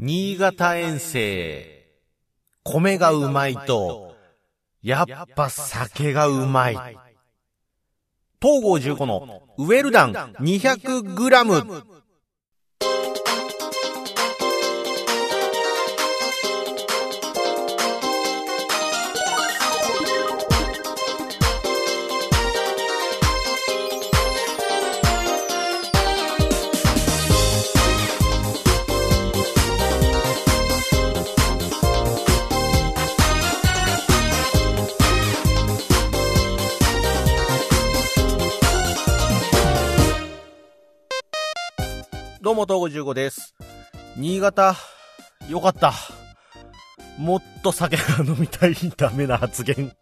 新潟遠征、米がうまいと、やっぱ酒がうまい。東郷15のウェルダン 200g。どうも、東郷15です。新潟、よかった。もっと酒が飲みたいダメな発言。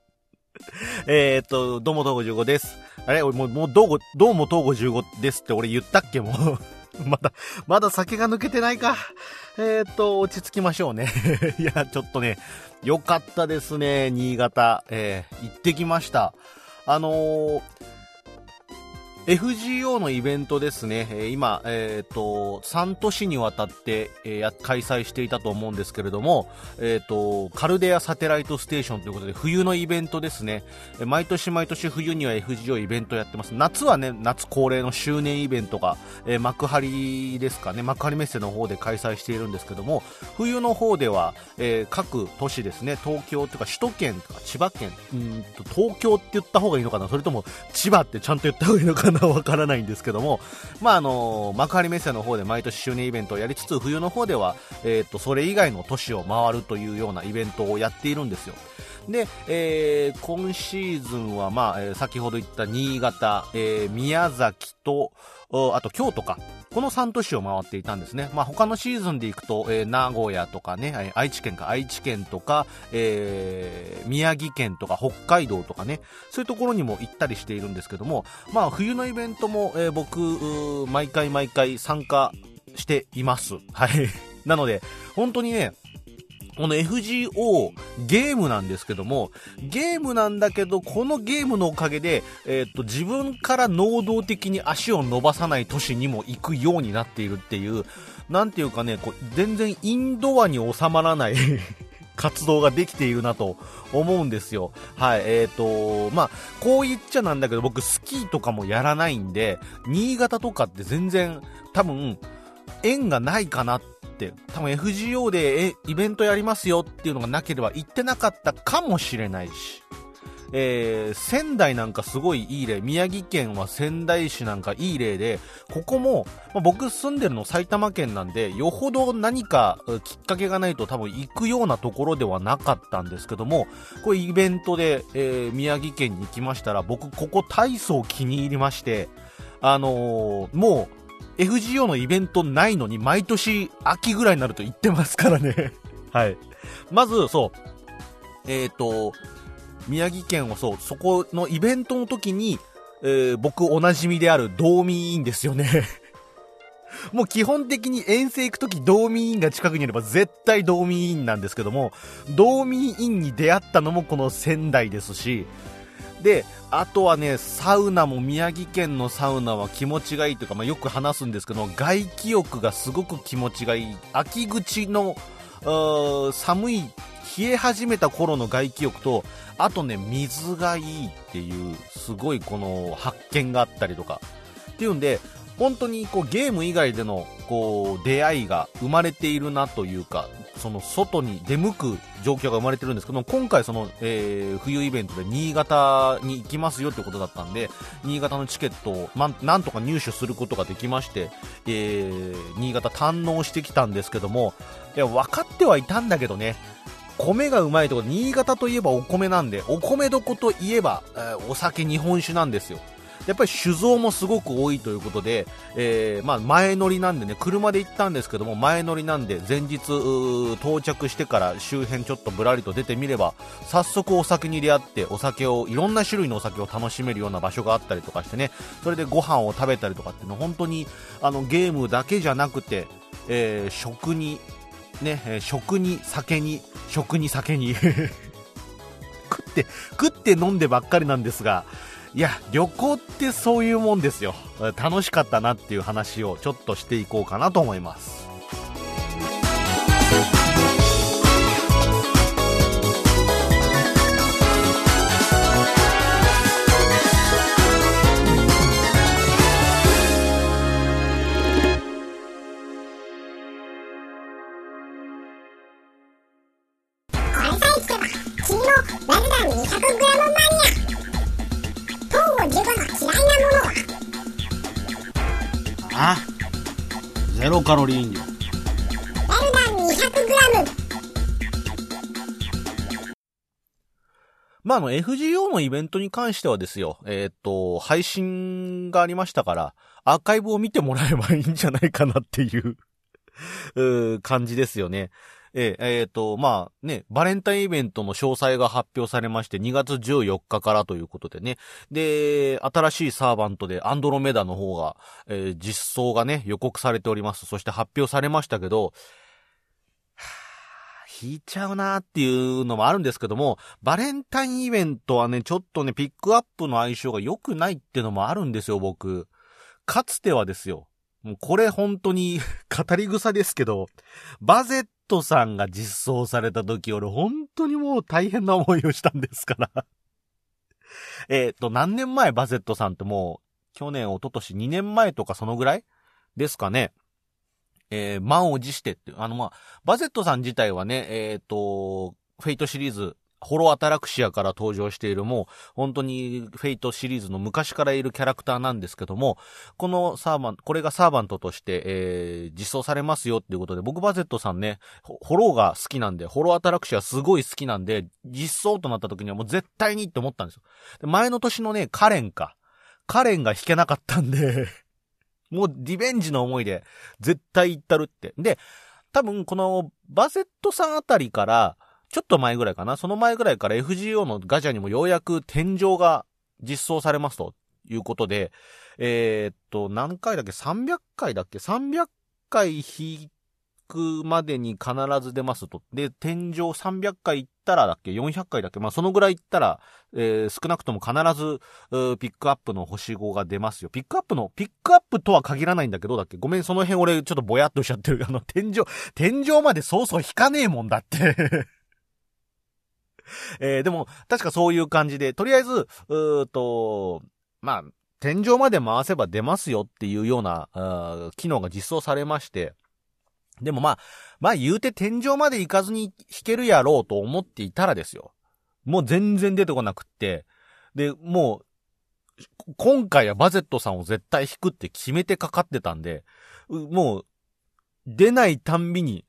えっと、どうも、東郷15です。あれ？俺もう、もう、どうも、どうも、東郷15ですって俺言ったっけ？もう。まだ、まだ酒が抜けてないか？えーっと、落ち着きましょうね。いや、ちょっとね、よかったですね、新潟。えー、行ってきました。あのー、FGO のイベントですね、今、えっ、と、3都市にわたって、えー開催していたと思うんですけれども、えっ、と、カルデアサテライトステーションということで、冬のイベントですね。毎年毎年冬には FGO イベントやってます。夏はね、夏恒例の周年イベントが、え幕張ですかね、幕張メッセの方で開催しているんですけども、冬の方では、え各都市ですね、東京というか首都圏とか千葉県、うんと東京って言った方がいいのかな、それとも千葉ってちゃんと言った方がいいのかな、わからないんですけども、まああの幕張メッセの方で毎年周年イベントをやりつつ、冬の方では、えっ、と、それ以外の都市を回るというようなイベントをやっているんですよ。で、えー今シーズンは、まあ、えー先ほど言った新潟、えー宮崎と、あと京都か。この3都市を回っていたんですね。まあ他のシーズンで行くと、えー名古屋とかね、愛知県か、愛知県とか、えー宮城県とか北海道とかね、そういうところにも行ったりしているんですけども、まあ冬のイベントも、えー僕、毎回毎回参加しています。はい。なので、本当にね、この FGO ゲームなんですけども、ゲームなんだけど、このゲームのおかげで、えーっと、自分から能動的に足を伸ばさない都市にも行くようになっているっていう、なんていうかね、こう全然インドアに収まらない 活動ができているなと思うんですよ。はい、えっ、と、まあ、こう言っちゃなんだけど、僕スキーとかもやらないんで、新潟とかって全然、多分、縁がないかなって、多分 FGO でイベントやりますよっていうのがなければ行ってなかったかもしれないし、えー仙台なんかすごいいい例、宮城県は仙台市なんかいい例で、ここも、まあ、僕住んでるの埼玉県なんで、よほど何かきっかけがないと多分行くようなところではなかったんですけども、これイベントで、えー宮城県に行きましたら、僕ここ体操気に入りまして、あのーもう、FGO のイベントないのに毎年秋ぐらいになると行ってますからね。はい。まず、そう。えっ、と、宮城県はそう、そこのイベントの時に、えー僕おなじみである道民委員ですよね。もう基本的に遠征行く時道民委員が近くにいれば絶対道民委員なんですけども、道民委員に出会ったのもこの仙台ですし、で、あとはね、サウナも宮城県のサウナは気持ちがいいというか、まあ、よく話すんですけど、外気浴がすごく気持ちがいい。秋口の、寒い、冷え始めた頃の外気浴と、あとね、水がいいっていう、すごいこの発見があったりとか。っていうんで、本当にこうゲーム以外でのこう出会いが生まれているなというか、その外に出向く状況が生まれてるんですけど、今回その、えー冬イベントで新潟に行きますよってことだったんで、新潟のチケットをまなんとか入手することができまして、えー新潟堪能してきたんですけども、いや、分かってはいたんだけどね、米がうまいとこ、新潟といえばお米なんで、お米どこといえば、えーお酒、日本酒なんですよ。やっぱり酒造もすごく多いということで、えーまあ前乗りなんでね、車で行ったんですけども、前乗りなんで、前日到着してから周辺ちょっとぶらりと出てみれば、早速お酒に出会って、お酒を、いろんな種類のお酒を楽しめるような場所があったりとかしてね、それでご飯を食べたりとかっていうの、本当に、あの、ゲームだけじゃなくて、えー食に、ね、えー食に、酒に、食に、酒に、食って、食って飲んでばっかりなんですが、いや、旅行ってそういうもんですよ。楽しかったなっていう話をちょっとしていこうかなと思います。まあ、の、FGO のイベントに関してはですよ、えーっと、配信がありましたから、アーカイブを見てもらえばいいんじゃないかなっていう う感じですよね。えーえーと、まあね、バレンタインイベントの詳細が発表されまして、2月14日からということでね。で、新しいサーバントでアンドロメダの方が、えー実装がね、予告されております。そして発表されましたけど、引いちゃうなっていうのもあるんですけども、バレンタインイベントはね、ちょっとね、ピックアップの相性が良くないってのもあるんですよ、僕。かつてはですよ。もうこれ本当に 語り草ですけど、バゼットさんが実装された時、俺本当にもう大変な思いをしたんですから。えっと、何年前バゼットさんってもう、去年、一昨年2年前とかそのぐらいですかね。えー、満を持してって、あのまあ、バゼットさん自体はね、えっ、と、 Fateシリーズ、 hollow ataraxiaから登場しているもう、本当に Fateシリーズの昔からいるキャラクターなんですけども、このサーバン、これがサーバントとして、えー、実装されますよっていうことで、僕バゼットさんね、 hollowが好きなんで、 hollow ataraxiaすごい好きなんで、実装となった時にはもう絶対にって思ったんですよ。前の年のね、カレンか。カレンが弾けなかったんで、もうリベンジの思いで、絶対行ったるって。で、多分このバセットさんあたりから、ちょっと前ぐらいかな、その前ぐらいから FGO のガチャにもようやく天井が実装されますということで、えーっと、何回だっけ ?300 回だっけ ?300 回引くまでに必ず出ますと。で、天井300回行ったらだっけ ?400 回だっけ？まあ、そのぐらい行ったら、えー少なくとも必ず、ピックアップの星5が出ますよ。ピックアップの、ピックアップとは限らないんだけど、だっけ？ごめん、その辺俺ちょっとぼやっとしちゃってる。あの、天井、天井までそうそう引かねえもんだって。えーでも、確かそういう感じで、とりあえず、うーと、まあ、天井まで回せば出ますよっていうような、あ機能が実装されまして、でもまあ、まあ言うて天井まで行かずに引けるやろうと思っていたらですよ。もう全然出てこなくって、で、もう、今回はバゼットさんを絶対引くって決めてかかってたんで、もう、出ないたんびに、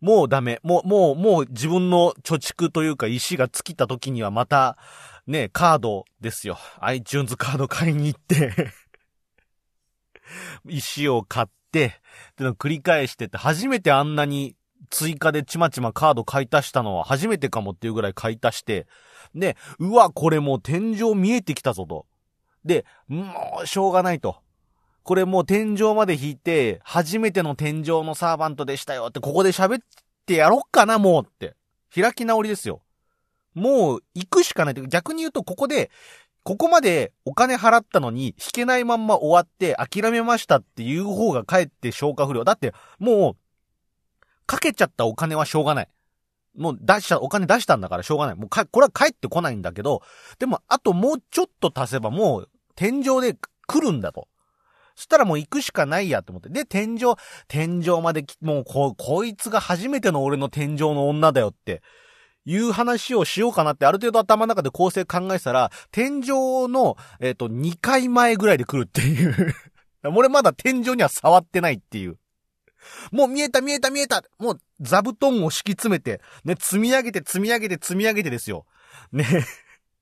もうダメ。もう、もう、もう自分の貯蓄というか石が尽きた時にはまた、ね、カードですよ。iTunes カード買いに行って、石を買っ、っての繰り返してて、初めてあんなに追加でちまちまカード買い足したのは初めてかもっていうぐらい買い足して、で、うわ、これもう天井見えてきたぞと。で、もうしょうがないと。これもう天井まで引いて、初めての天井のサーバントでしたよって、ここで喋ってやろっかな、もうって。開き直りですよ。もう行くしかない。逆に言うと、ここで、ここまでお金払ったのに、引けないまんま終わって諦めましたっていう方がかえって消化不良。だって、もう、かけちゃったお金はしょうがない。もう出した、お金出したんだからしょうがない。もうか、これは返ってこないんだけど、でも、あともうちょっと足せばもう、天井で来るんだと。そしたらもう行くしかないやと思って。で、天井、天井までき、もうこ、こいつが初めての俺の天井の女だよって、いう話をしようかなって、ある程度頭の中で構成考えてたら、天井の、えっ、と、2回前ぐらいで来るっていう。俺まだ天井には触ってないっていう。もう見えた見えた見えたもう座布団を敷き詰めて、ね、積み上げて積み上げて積み上げてですよ。ね。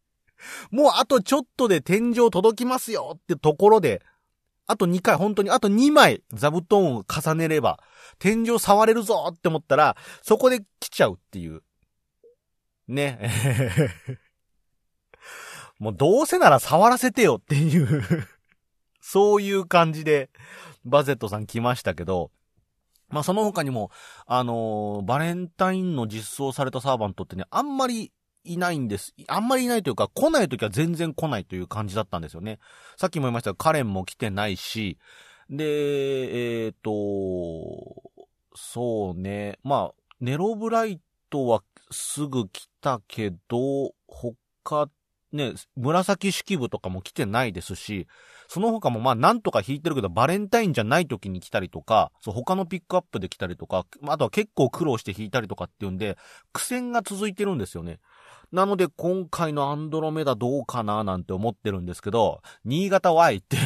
もうあとちょっとで天井届きますよってところで、あと2回、本当にあと2枚座布団を重ねれば、天井触れるぞって思ったら、そこで来ちゃうっていう。ね。もうどうせなら触らせてよっていう、そういう感じで、バゼットさん来ましたけど、まあその他にも、あのーバレンタインの実装されたサーバントってね、あんまりいないんです。あんまりいないというか、来ないときは全然来ないという感じだったんですよね。さっきも言いましたが、カレンも来てないし、で、えっ、と、そうね、まあ、ネロブライトはすぐ来たけど、他、ね、紫式部とかも来てないですし、その他もまあなんとか引いてるけど、バレンタインじゃない時に来たりとか、そう他のピックアップで来たりとか、あとは結構苦労して引いたりとかっていうんで、苦戦が続いてるんですよね。なので今回のアンドロメダどうかななんて思ってるんですけど、新潟 Y って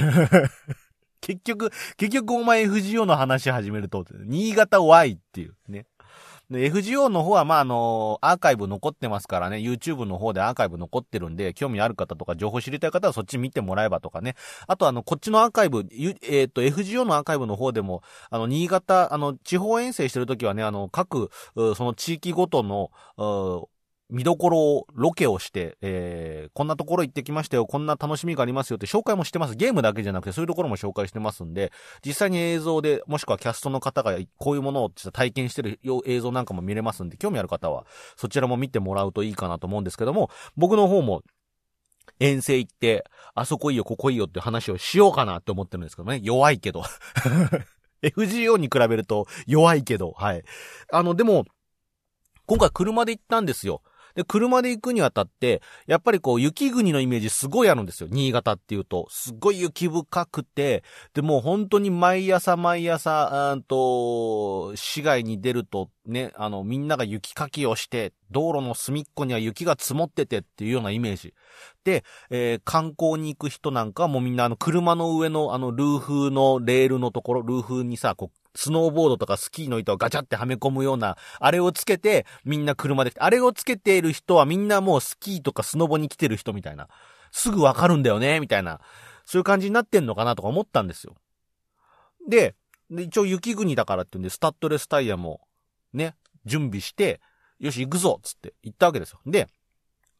結局、結局お前 FGO の話始めると、新潟 Y っていうね。で、FGO の方は、まあ、あのアーカイブ残ってますからね、YouTube の方でアーカイブ残ってるんで、興味ある方とか情報知りたい方はそっち見てもらえばとかね。あと、あの、こっちのアーカイブ、えっ、ー、と、FGO のアーカイブの方でも、あの、新潟、あの、地方遠征してるときはね、あの、各、その地域ごとの、見どころを、ロケをして、えー、こんなところ行ってきましたよ、こんな楽しみがありますよって紹介もしてます。ゲームだけじゃなくてそういうところも紹介してますんで、実際に映像で、もしくはキャストの方がこういうものを体験してる映像なんかも見れますんで、興味ある方はそちらも見てもらうといいかなと思うんですけども、僕の方も遠征行って、あそこいいよ、ここいいよって話をしようかなって思ってるんですけどね。弱いけど。FGO に比べると弱いけど、はい。あの、でも、今回車で行ったんですよ。で、車で行くにあたって、やっぱりこう、雪国のイメージすごいあるんですよ。新潟っていうと。すごい雪深くて、で、もう本当に毎朝毎朝、うんと、市街に出るとね、あの、みんなが雪かきをして、道路の隅っこには雪が積もっててっていうようなイメージ。で、えー、観光に行く人なんかはもうみんなあの、車の上のあの、ルーフのレールのところ、ルーフにさ、こう、スノーボードとかスキーの板をガチャってはめ込むような、あれをつけて、みんな車で、あれをつけている人はみんなもうスキーとかスノボに来てる人みたいな。すぐわかるんだよね、みたいな。そういう感じになってんのかなとか思ったんですよ。で、で一応雪国だからって言うんで、スタッドレスタイヤも、ね、準備して、よし、行くぞつって行ったわけですよ。で、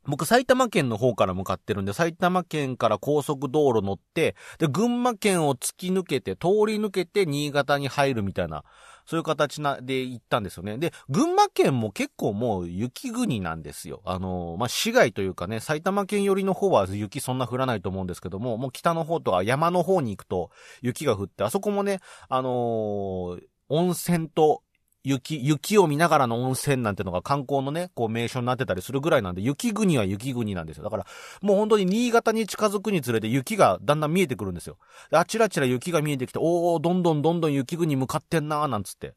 僕、埼玉県の方から向かってるんで、埼玉県から高速道路乗って、で、群馬県を突き抜けて、通り抜けて、新潟に入るみたいな、そういう形な、で行ったんですよね。で、群馬県も結構もう雪国なんですよ。あのまあ、市街というかね、埼玉県寄りの方は雪そんな降らないと思うんですけども、もう北の方とか山の方に行くと雪が降って、あそこもね、あのー、温泉と雪、雪を見ながらの温泉なんてのが観光のね、こう名所になってたりするぐらいなんで、雪国は雪国なんですよ。だから、もう本当に新潟に近づくにつれて雪がだんだん見えてくるんですよ。あちらちら雪が見えてきて、おー、どんどんどんどん雪国向かってんなーなんつって。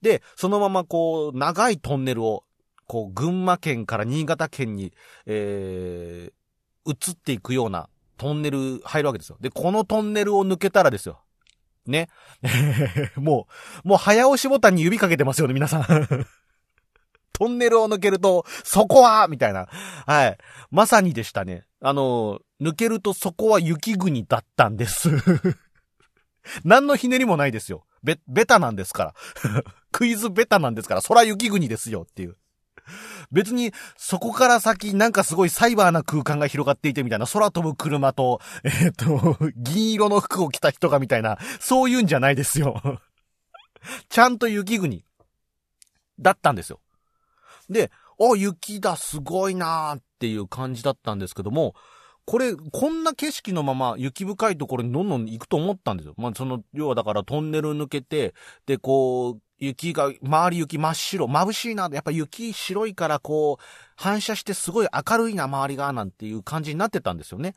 で、そのままこう、長いトンネルを、こう、群馬県から新潟県に、えー、移っていくようなトンネル入るわけですよ。で、このトンネルを抜けたらですよ。ね。もう、もう早押しボタンに指かけてますよね、皆さん。トンネルを抜けると、そこはみたいな。はい。まさにでしたね。あの、抜けるとそこは雪国だったんです。何のひねりもないですよ。べ、ベタなんですから。クイズベタなんですから、そら雪国ですよっていう。別に、そこから先、なんかすごいサイバーな空間が広がっていてみたいな、空飛ぶ車と、え、っと、銀色の服を着た人がみたいな、そういうんじゃないですよ。ちゃんと雪国。だったんですよ。で、あ、雪だ、すごいなーっていう感じだったんですけども、これ、こんな景色のまま雪深いところにどんどん行くと思ったんですよ。まあ、その、要はだからトンネル抜けて、で、こう、雪が、周り雪真っ白、眩しいな、やっぱ雪白。いからこう、反射してすごい明るいな、周りが、なんていう感じになってたんですよね。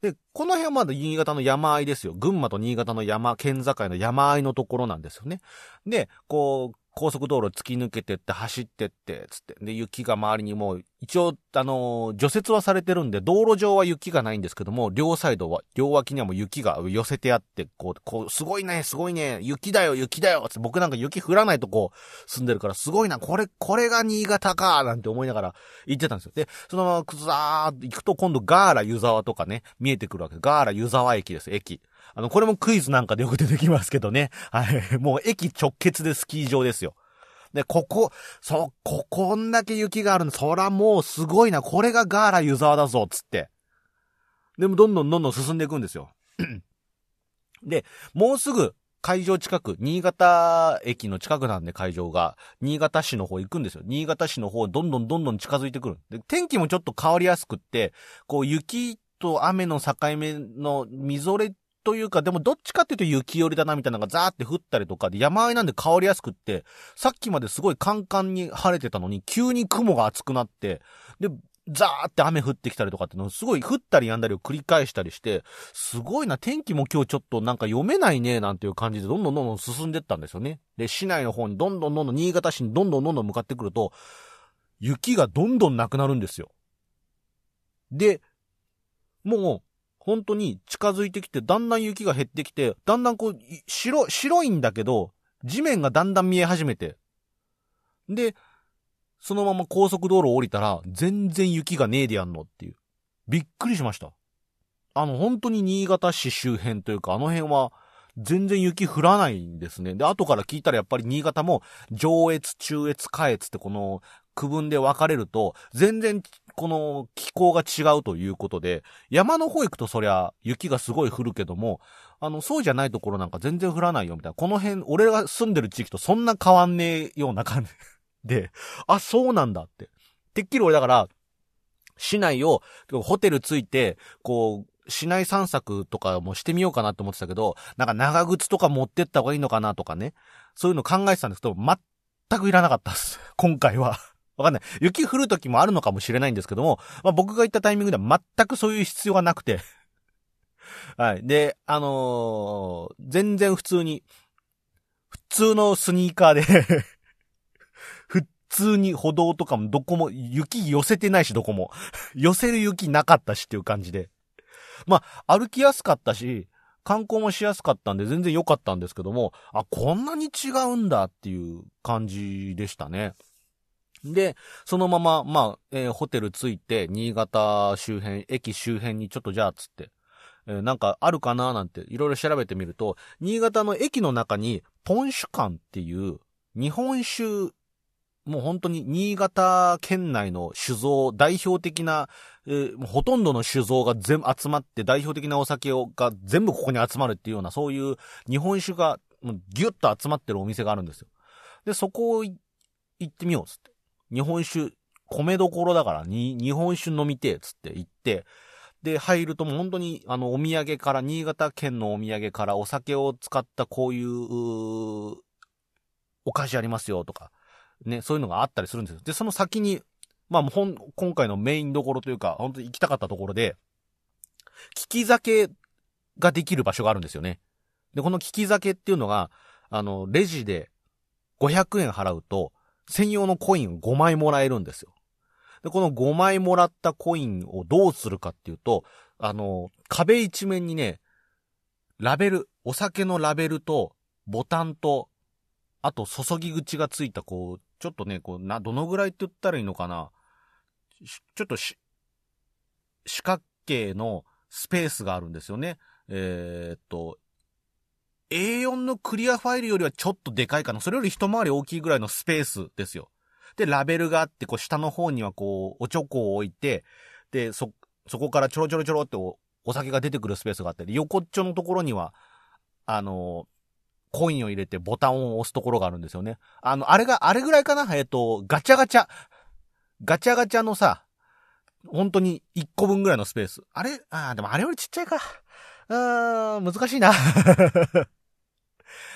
で、この辺はまだ新潟の山あいですよ。群馬と新潟の山、県境の山あいのところなんですよね。で、こう、高速道路突き抜けてって走ってって、つって。で、雪が周りにもう、一応、あのー、除雪はされてるんで、道路上は雪がないんですけども、両サイドは、両脇にはもう雪が寄せてあって、こう、こう、すごいね、すごいね、雪だよ、雪だよ、つって僕なんか雪降らないとこ住んでるから、すごいな、これ、これが新潟か、なんて思いながら行ってたんですよ。で、そのままくざーっと行くと今度ガーラ湯沢とかね、見えてくるわけガーラ湯沢駅です、駅。あの、これもクイズなんかでよく出てきますけどね。はい。もう駅直結でスキー場ですよ。で、ここ、そ、こ、こんだけ雪があるの、そらもうすごいな、これがガーラ湯沢だぞ、つって。でもどんどんどんどん進んでいくんですよ。で、もうすぐ会場近く、新潟駅の近くなんで会場が、新潟市の方行くんですよ。新潟市の方どんどんどんどん近づいてくる。で、天気もちょっと変わりやすくって、こう雪と雨の境目のみぞれというか、でもどっちかっていうと雪寄りだなみたいなのがザーって降ったりとかで、山あいなんで変わりやすくって、さっきまですごいカンカンに晴れてたのに、急に雲が厚くなって、で、ザーって雨降ってきたりとかってのすごい降ったりやんだりを繰り返したりして、すごいな、天気も今日ちょっとなんか読めないね、なんていう感じでどんどんどんどん進んでったんですよね。で、市内の方にどんどんどんどん新潟市にどんどんどんどん向かってくると、雪がどんどんなくなるんですよ。で、もう、本当に近づいてきて、だんだん雪が減ってきて、だんだんこう、白、白いんだけど、地面がだんだん見え始めて。で、そのまま高速道路降りたら、全然雪がねえでやんのっていう。びっくりしました。あの、本当に新潟市周辺というか、あの辺は、全然雪降らないんですね。で、後から聞いたらやっぱり新潟も、上越、中越、下越ってこの区分で分かれると、全然この気候が違うということで、山の方行くとそりゃ雪がすごい降るけども、あの、そうじゃないところなんか全然降らないよみたいな。この辺、俺が住んでる地域とそんな変わんねえような感じで、あ、そうなんだって。てっきり俺だから、市内を、ホテル着いて、こう、市内散策とかもしてみようかなって思ってたけど、なんか長靴とか持ってった方がいいのかなとかね。そういうの考えてたんですけど、全くいらなかったです。今回は。わかんない。雪降る時もあるのかもしれないんですけども、まあ、僕が行ったタイミングでは全くそういう必要がなくて はい。で、あのー、全然普通に、普通のスニーカーで 普通に歩道とかもどこも、雪寄せてないし、どこも。寄せる雪なかったしっていう感じで。まあ、歩きやすかったし、観光もしやすかったんで全然良かったんですけども、あ、こんなに違うんだっていう感じでしたね。で、そのまま、まあ、えー、ホテル着いて、新潟周辺、駅周辺にちょっとじゃあ、つって、えー、なんかあるかななんて、いろいろ調べてみると、新潟の駅の中に、ポン酒館っていう、日本酒、もう本当に新潟県内の酒造、代表的な、えー、ほとんどの酒造が全集まって、代表的なお酒をが全部ここに集まるっていうような、そういう日本酒が、もうギュッと集まってるお店があるんですよ。で、そこを行ってみよう、つって。日本酒、米どころだからに、日本酒飲みて、つって行って、で、入るともう本当に、あの、お土産から、新潟県のお土産からお酒を使ったこういう、うお菓子ありますよとか、ね、そういうのがあったりするんですよ。で、その先に、まあ、ほん、今回のメインどころというか、本当に行きたかったところで、利き酒ができる場所があるんですよね。で、この利き酒っていうのが、あの、レジで500円払うと、専用のコインを5枚もらえるんですよ。で、この5枚もらったコインをどうするかっていうと、あの、壁一面にね、ラベル、お酒のラベルと、ボタンと、あと注ぎ口がついた、こう、ちょっとね、こう、な、どのぐらいって言ったらいいのかな。ちょっとし、四角形のスペースがあるんですよね。えー、のクリアファイルよりはちょっとでかいかな。それより一回り大きいぐらいのスペースですよ。で、ラベルがあって、こう、下の方にはこう、おちょこを置いて、で、そ、そこからちょろちょろちょろっておお酒が出てくるスペースがあったり、横っちょのところには、あの、コインを入れてボタンを押すところがあるんですよね。あの、あれが、あれぐらいかな？えっと、ガチャガチャ。ガチャガチャのさ、本当に1個分ぐらいのスペース。あれ？あでもあれよりちっちゃいか。あーん、難しいな。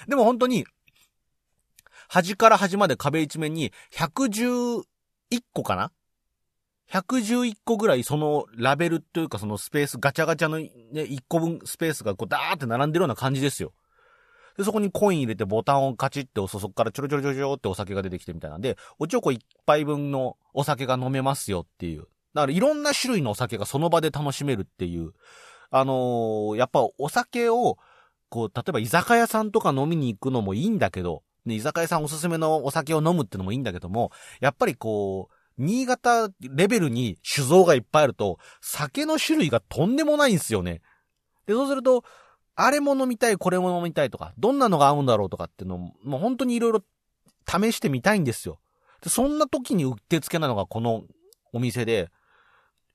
でも本当に、端から端まで壁一面に111個かな ?111 個ぐらいそのラベルというかそのスペース、ガチャガチャのね、1個分スペースがこうダーって並んでるような感じですよ。で、そこにコイン入れてボタンをカチッて押すそこからちょろちょろちょろちょろってお酒が出てきてみたいなんで、おちょこ1杯分のお酒が飲めますよっていう。だからいろんな種類のお酒がその場で楽しめるっていう。あのー、やっぱお酒をこう、例えば居酒屋さんとか飲みに行くのもいいんだけど、ね、居酒屋さんおすすめのお酒を飲むってのもいいんだけども、やっぱりこう、新潟レベルに酒造がいっぱいあると、酒の種類がとんでもないんですよね。で、そうすると、あれも飲みたい、これも飲みたいとか、どんなのが合うんだろうとかっていうのも、もう本当にいろいろ試してみたいんですよ。で、そんな時にうってつけなのがこのお店で、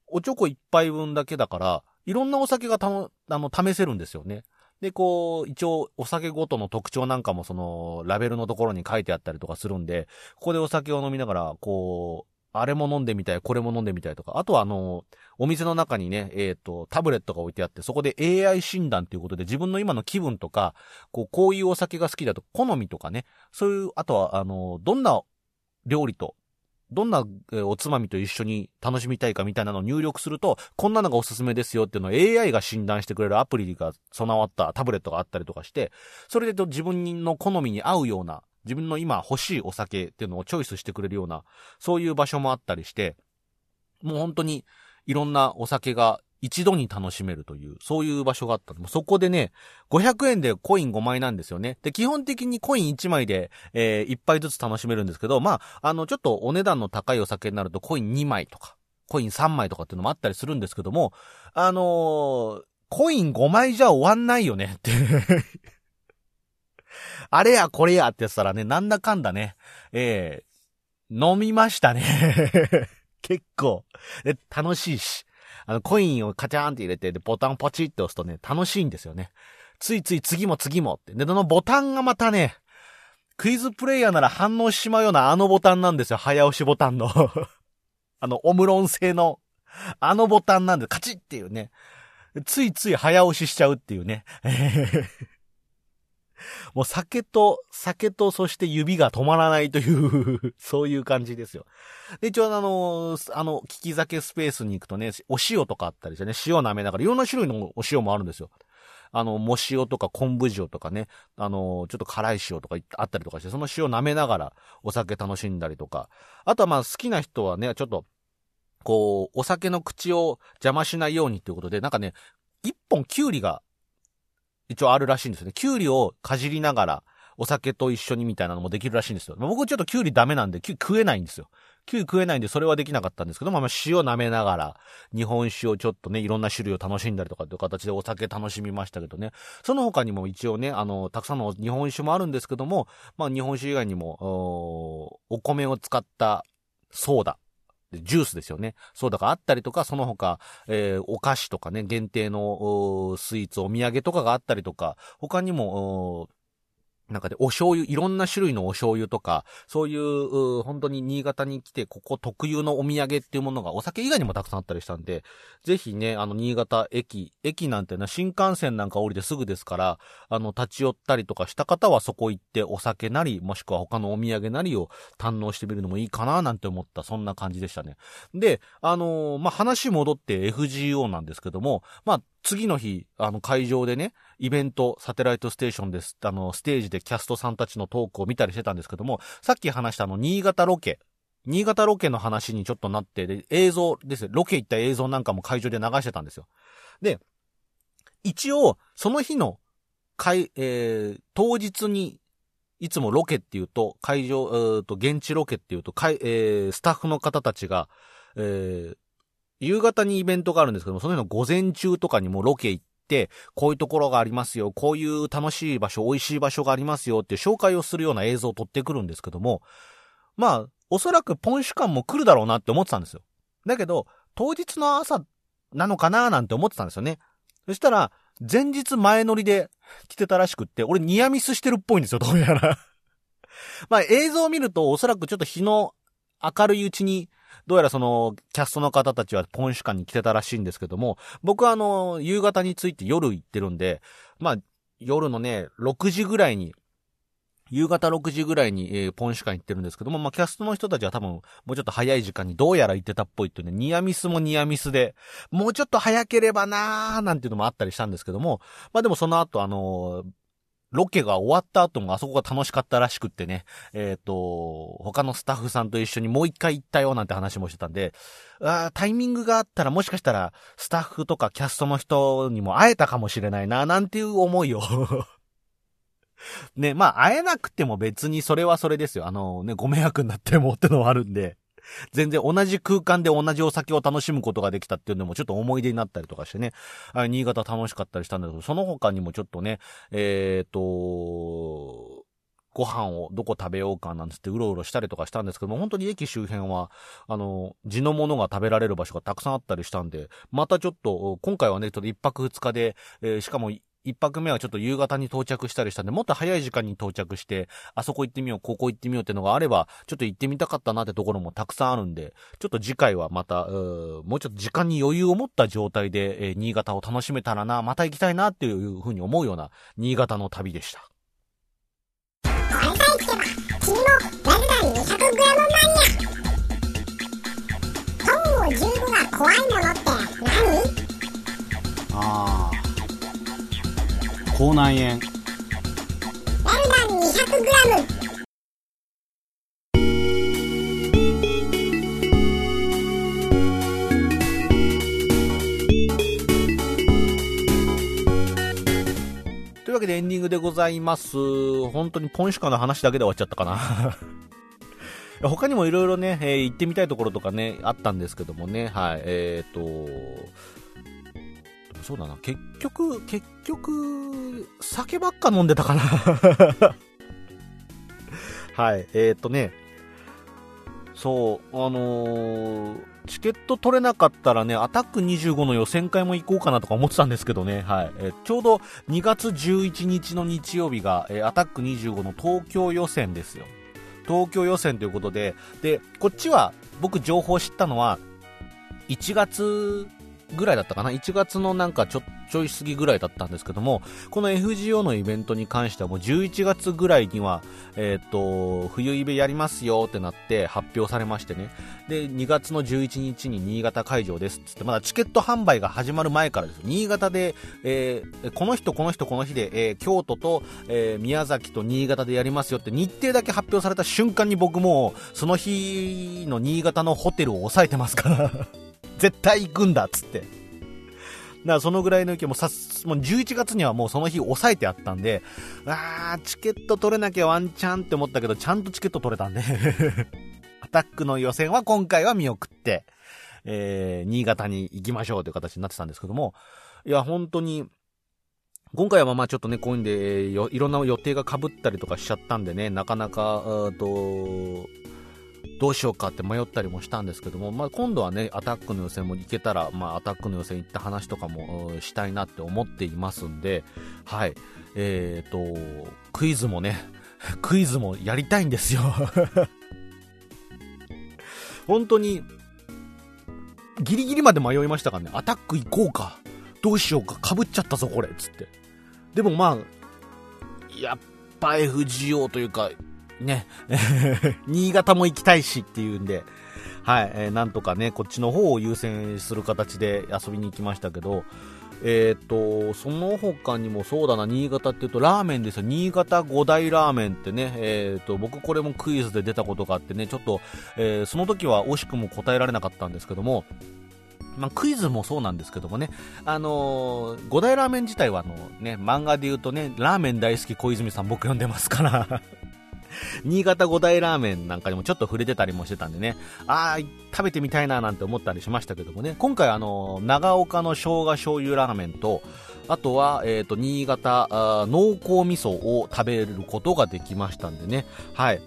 おちょこ一杯分だけだから、いろんなお酒がたの、あの、試せるんですよね。で、こう、一応、お酒ごとの特徴なんかもその、ラベルのところに書いてあったりとかするんで、ここでお酒を飲みながら、こう、あれも飲んでみたい、これも飲んでみたいとか、あとはあの、お店の中にね、えっ、ー、と、タブレットが置いてあって、そこで AI 診断ということで自分の今の気分とか、こう、こういうお酒が好きだと、好みとかね、そういう、あとは、あの、どんな料理とどんなおつまみと一緒に楽しみたいかみたいなのを入力すると、こんなのがおすすめですよっていうのを AI が診断してくれるアプリが備わったタブレットがあったりとかして、それで自分の好みに合うような、自分の今欲しいお酒っていうのをチョイスしてくれるような、そういう場所もあったりして、もう本当に、いろんなお酒が一度に楽しめるという、そういう場所があった。そこでね、500円でコイン5枚なんですよね。で、基本的にコイン1枚で、えー、1杯ずつ楽しめるんですけど、まあ、あの、ちょっとお値段の高いお酒になるとコイン2枚とか、コイン3枚とかっていうのもあったりするんですけども、あのー、コイン5枚じゃ終わんないよねってあれやこれやってやったらね、なんだかんだね、えー、飲みましたね 結構。楽しいし。あの、コインをカチャーンって入れて、で、ボタンポチって押すとね、楽しいんですよね。ついつい次も次もって。で、そのボタンがまたね、クイズプレイヤーなら反応しちまうようなあのボタンなんですよ。早押しボタンの あの、オムロン製の、あのボタンなんで、カチッっていうね。ついつい早押ししちゃうっていうね。もう酒と、酒とそして指が止まらないという そういう感じですよ。で、一応あの、あの、聞き酒スペースに行くとね、お塩とかあったりしてね、塩舐めながら、いろんな種類のお塩もあるんですよ。あの、も塩とか昆布塩とかね、あの、ちょっと辛い塩とかあったりとかして、その塩舐めながらお酒楽しんだりとか。あとはまあ好きな人はね、ちょっと、こう、お酒の口を邪魔しないようにっていうことで、なんかね、一本キュウリが一応あるらしいんですよね。キュウリをかじりながら、お酒と一緒にみたいなのもできるらしいんですよ。僕ちょっとキュウリダメなんで、キュウリ食えないんですよ。キュウリ食えないんで、それはできなかったんですけど、まあ、塩舐めながら、日本酒をちょっとね、いろんな種類を楽しんだりとかっていう形でお酒楽しみましたけどね。その他にも一応ね、あの、たくさんの日本酒もあるんですけども、まあ、日本酒以外にも、おお米を使ったソーダジュースですよね。そうだからあったりとか、その他、えー、お菓子とかね、限定のスイーツ、お土産とかがあったりとか、他にも、なんかで、お醤油、いろんな種類のお醤油とか、そういう、う本当に新潟に来て、ここ特有のお土産っていうものが、お酒以外にもたくさんあったりしたんで、ぜひね、あの、新潟駅、駅なんていうのは新幹線なんか降りてすぐですから、あの、立ち寄ったりとかした方はそこ行ってお酒なり、もしくは他のお土産なりを堪能してみるのもいいかななんて思った、そんな感じでしたね。で、あのー、まあ、話戻って FGO なんですけども、まあ、次の日、あの、会場でね、イベント、サテライトステーションです。あの、ステージでキャストさんたちのトークを見たりしてたんですけども、さっき話したあの、新潟ロケ。新潟ロケの話にちょっとなって、で、映像ですロケ行った映像なんかも会場で流してたんですよ。で、一応、その日の、会、えー、当日に、いつもロケっていうと、会場、えー、と、現地ロケっていうと、会、えー、スタッフの方たちが、えー、夕方にイベントがあるんですけども、その日の午前中とかにもロケ行って、こういうところがありますよ、こういう楽しい場所、美味しい場所がありますよって紹介をするような映像を撮ってくるんですけども、まあ、おそらくポンシュ感も来るだろうなって思ってたんですよ。だけど、当日の朝なのかななんて思ってたんですよね。そしたら、前日前乗りで来てたらしくって、俺ニアミスしてるっぽいんですよ、どうやらまあ映像を見るとおそらくちょっと日の明るいうちにどうやらその、キャストの方たちはポンシュ館に来てたらしいんですけども、僕はあの、夕方について夜行ってるんで、まあ、夜のね、6時ぐらいに、夕方6時ぐらいに、えー、ポンシュ館行ってるんですけども、まあ、キャストの人たちは多分、もうちょっと早い時間にどうやら行ってたっぽいっていうね、ニアミスもニアミスで、もうちょっと早ければなーなんていうのもあったりしたんですけども、まあ、でもその後あのーロケが終わった後もあそこが楽しかったらしくってね、えっ、ー、と、他のスタッフさんと一緒にもう一回行ったよなんて話もしてたんで、あタイミングがあったらもしかしたらスタッフとかキャストの人にも会えたかもしれないな、なんていう思いを ね、まあ会えなくても別にそれはそれですよ。あのね、ご迷惑になってもってのはあるんで。全然同じ空間で同じお酒を楽しむことができたっていうのもちょっと思い出になったりとかしてね、あ新潟楽しかったりしたんだけど、その他にもちょっとね、えっ、ー、と、ご飯をどこ食べようかなんつってうろうろしたりとかしたんですけども、本当に駅周辺は、あの、地のものが食べられる場所がたくさんあったりしたんで、またちょっと、今回はね、ちょっと一泊二日で、えー、しかも一泊目はちょっと夕方に到着したりしたんで、もっと早い時間に到着して、あそこ行ってみよう、ここ行ってみようってのがあれば、ちょっと行ってみたかったなってところもたくさんあるんで、ちょっと次回はまた、うもうちょっと時間に余裕を持った状態で、えー、新潟を楽しめたらな、また行きたいなっていうふうに思うような、新潟の旅でした。君もラズダ 200g マニア。本を15が怖いものって何ああ。口内炎ラルダン 200g というわけでエンディングでございます。本当にポンシカの話だけで終わっちゃったかな。他にもいろいろね、えー、行ってみたいところとかね、あったんですけどもね、はい、えっ、ー、と、そうだな、結局、結局、酒ばっか飲んでたかな。はい、えーとね、そう、あのーチケット取れなかったらね、アタック25の予選会も行こうかなとか思ってたんですけどね、はい。えーちょうど2月11日の日曜日が、えーアタック25の東京予選ですよ。東京予選ということで、で、こっちは僕情報知ったのは、1月ぐらいだったかな ?1 月のなんかちょ、ちょい過ぎぐらいだったんですけども、この FGO のイベントに関してはもう11月ぐらいには、えっ、と、冬イベやりますよってなって発表されましてね。で、2月の11日に新潟会場ですっつって、まだチケット販売が始まる前からです。新潟で、えーこの人この人この日で、えー京都と、え宮崎と新潟でやりますよって日程だけ発表された瞬間に僕も、その日の新潟のホテルを抑えてますから。絶対行くんだっつって。だからそのぐらいの勢いもさす、もう11月にはもうその日抑えてあったんで、あー、チケット取れなきゃワンチャンって思ったけど、ちゃんとチケット取れたんで、アタックの予選は今回は見送って、えー、新潟に行きましょうという形になってたんですけども、いや、本当に、今回はまあちょっとね、こういうんで、いろんな予定が被ったりとかしちゃったんでね、なかなか、うーと、どうしようかって迷ったりもしたんですけども、まあ、今度はね、アタックの予選も行けたら、まあ、アタックの予選行った話とかもしたいなって思っていますんで、はい。えーと、クイズもね、クイズもやりたいんですよ。本当に、ギリギリまで迷いましたからね、アタック行こうか。どうしようか。被っちゃったぞ、これ。つって。でもまあ、やっぱ FGO というか、ね、新潟も行きたいしっていうんで、はい、えーなんとかね、こっちの方を優先する形で遊びに行きましたけど、えっ、と、その他にもそうだな、新潟っていうとラーメンですよ。新潟五大ラーメンってね、えっ、と、僕これもクイズで出たことがあってね、ちょっと、えーその時は惜しくも答えられなかったんですけども、まあ、クイズもそうなんですけどもね、あのー五大ラーメン自体はあのね、漫画で言うとね、ラーメン大好き小泉さん僕読んでますから、新潟五大ラーメンなんかにもちょっと触れてたりもしてたんでね、あー、食べてみたいななんて思ったりしましたけどもね、今回あの、長岡の生姜醤油ラーメンと、あとは、えっ、と、新潟、あ濃厚味噌を食べることができましたんでね、はい。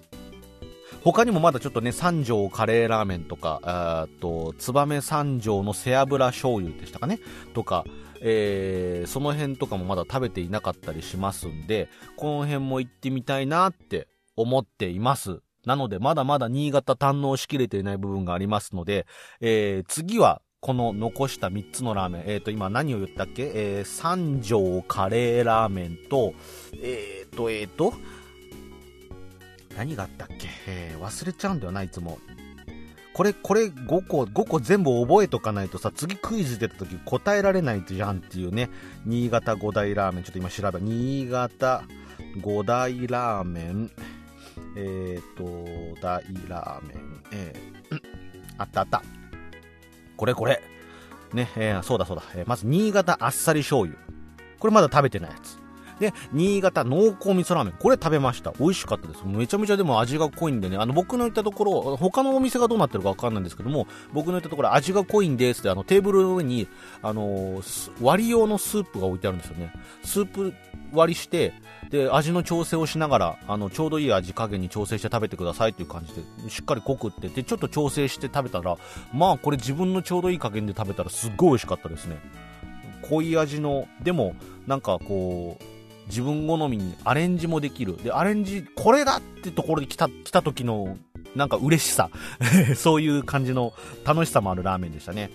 他にもまだちょっとね、三条カレーラーメンとか、あーっと、燕三条の背脂醤油でしたかね、とか、えー、その辺とかもまだ食べていなかったりしますんで、この辺も行ってみたいなって思っています。なので、まだまだ新潟堪能しきれていない部分がありますので、えー、次は、この残した3つのラーメン、えっ、と、今何を言ったっけ？えー、三条カレーラーメンと、えーと、えーと、何があったっけ、えー忘れちゃうんだよな、いつも。これ、これ5個、5個全部覚えとかないとさ、次クイズ出た時答えられないじゃんっていうね。新潟五大ラーメン、ちょっと今調べ、新潟五大ラーメン、えーと、大ラーメン、えー、あったあった。これこれ。ね、えーそうだそうだ。えーまず、新潟あっさり醤油。これまだ食べてないやつ。で、新潟濃厚味噌ラーメン。これ食べました。美味しかったです。めちゃめちゃでも味が濃いんでね、あの、僕の行ったところ、他のお店がどうなってるかわかんないんですけども、僕の行ったところ味が濃いんですって、あの、テーブルの上に、あのー割り用のスープが置いてあるんですよね。スープ割りして、で、味の調整をしながら、あの、ちょうどいい味加減に調整して食べてくださいっていう感じで、しっかり濃くって、で、ちょっと調整して食べたら、まあ、これ自分のちょうどいい加減で食べたらすっごい美味しかったですね。濃い味の、でも、なんかこう、自分好みにアレンジもできる。で、アレンジ、これだってところで来た、来た時の、なんか嬉しさ。そういう感じの楽しさもあるラーメンでしたね。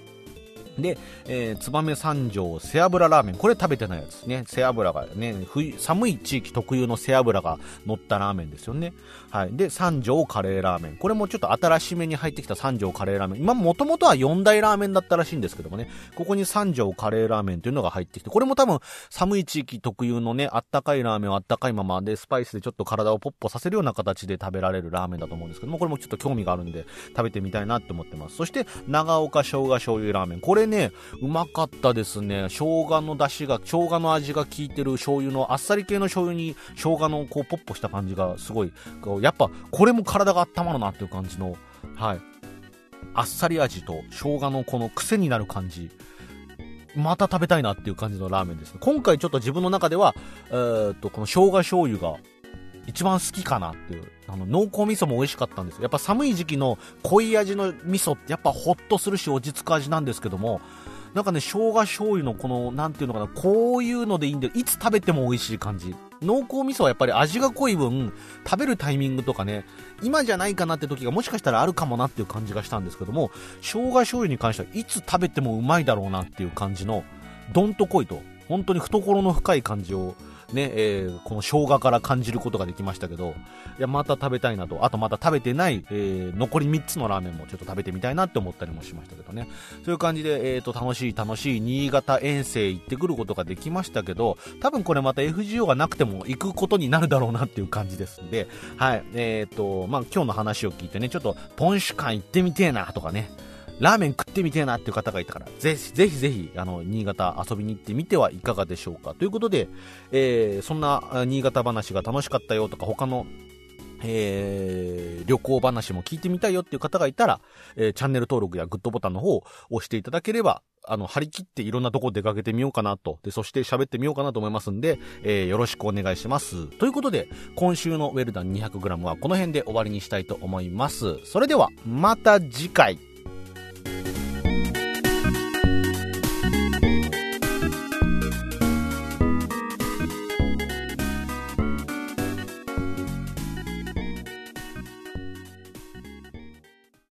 で、えー、燕三条背脂ラーメン。これ食べてないやつね。背脂がね、冬寒い地域特有の背脂が乗ったラーメンですよね。はい。で、三条カレーラーメン。これもちょっと新しめに入ってきた三条カレーラーメン。今もともとは4大ラーメンだったらしいんですけどもね。ここに三条カレーラーメンというのが入ってきて、これも多分寒い地域特有のね、あったかいラーメンをあったかいままで、スパイスでちょっと体をポッポさせるような形で食べられるラーメンだと思うんですけども、これもちょっと興味があるんで、食べてみたいなって思ってます。そして、長岡生姜醤油ラーメン。これね、うまかったですね。生姜の出汁が、生姜の味が効いてる醤油の、あっさり系の醤油に生姜のこう、ポッポした感じがすごい、やっぱ、これも体が温まるなっていう感じの、はい。あっさり味と生姜のこの癖になる感じ。また食べたいなっていう感じのラーメンですね。今回ちょっと自分の中では、えー、っと、この生姜醤油が一番好きかなっていう。あの、濃厚味噌も美味しかったんですよ。やっぱ寒い時期の濃い味の味噌ってやっぱホッとするし落ち着く味なんですけども、なんかね、生姜醤油のこの、なんていうのかな、こういうのでいいんで、いつ食べても美味しい感じ。濃厚味噌はやっぱり味が濃い分、食べるタイミングとかね、今じゃないかなって時がもしかしたらあるかもなっていう感じがしたんですけども、生姜醤油に関してはいつ食べてもうまいだろうなっていう感じの、どんと濃いと、本当に懐の深い感じをね、えー、この生姜から感じることができましたけど、いや、また食べたいなと、あとまた食べてない、えー、残り3つのラーメンもちょっと食べてみたいなって思ったりもしましたけどね。そういう感じで、えっ、ー、と、楽しい楽しい新潟遠征行ってくることができましたけど、多分これまた FGO がなくても行くことになるだろうなっていう感じですんで、はい、えっ、ー、と、まあ、今日の話を聞いてね、ちょっと、ポンシュ館行ってみてえなとかね、ラーメン食ってみてえなっていう方がいたから、ぜひぜひぜひ、あの、新潟遊びに行ってみてはいかがでしょうか。ということで、えー、そんな新潟話が楽しかったよとか、他のえー、旅行話も聞いてみたいよっていう方がいたら、えー、チャンネル登録やグッドボタンの方を押していただければ、あの、張り切っていろんなとこ出かけてみようかなと。で、そして喋ってみようかなと思いますんで、えー、よろしくお願いします。ということで、今週のウェルダン 200g はこの辺で終わりにしたいと思います。それでは、また次回。thank you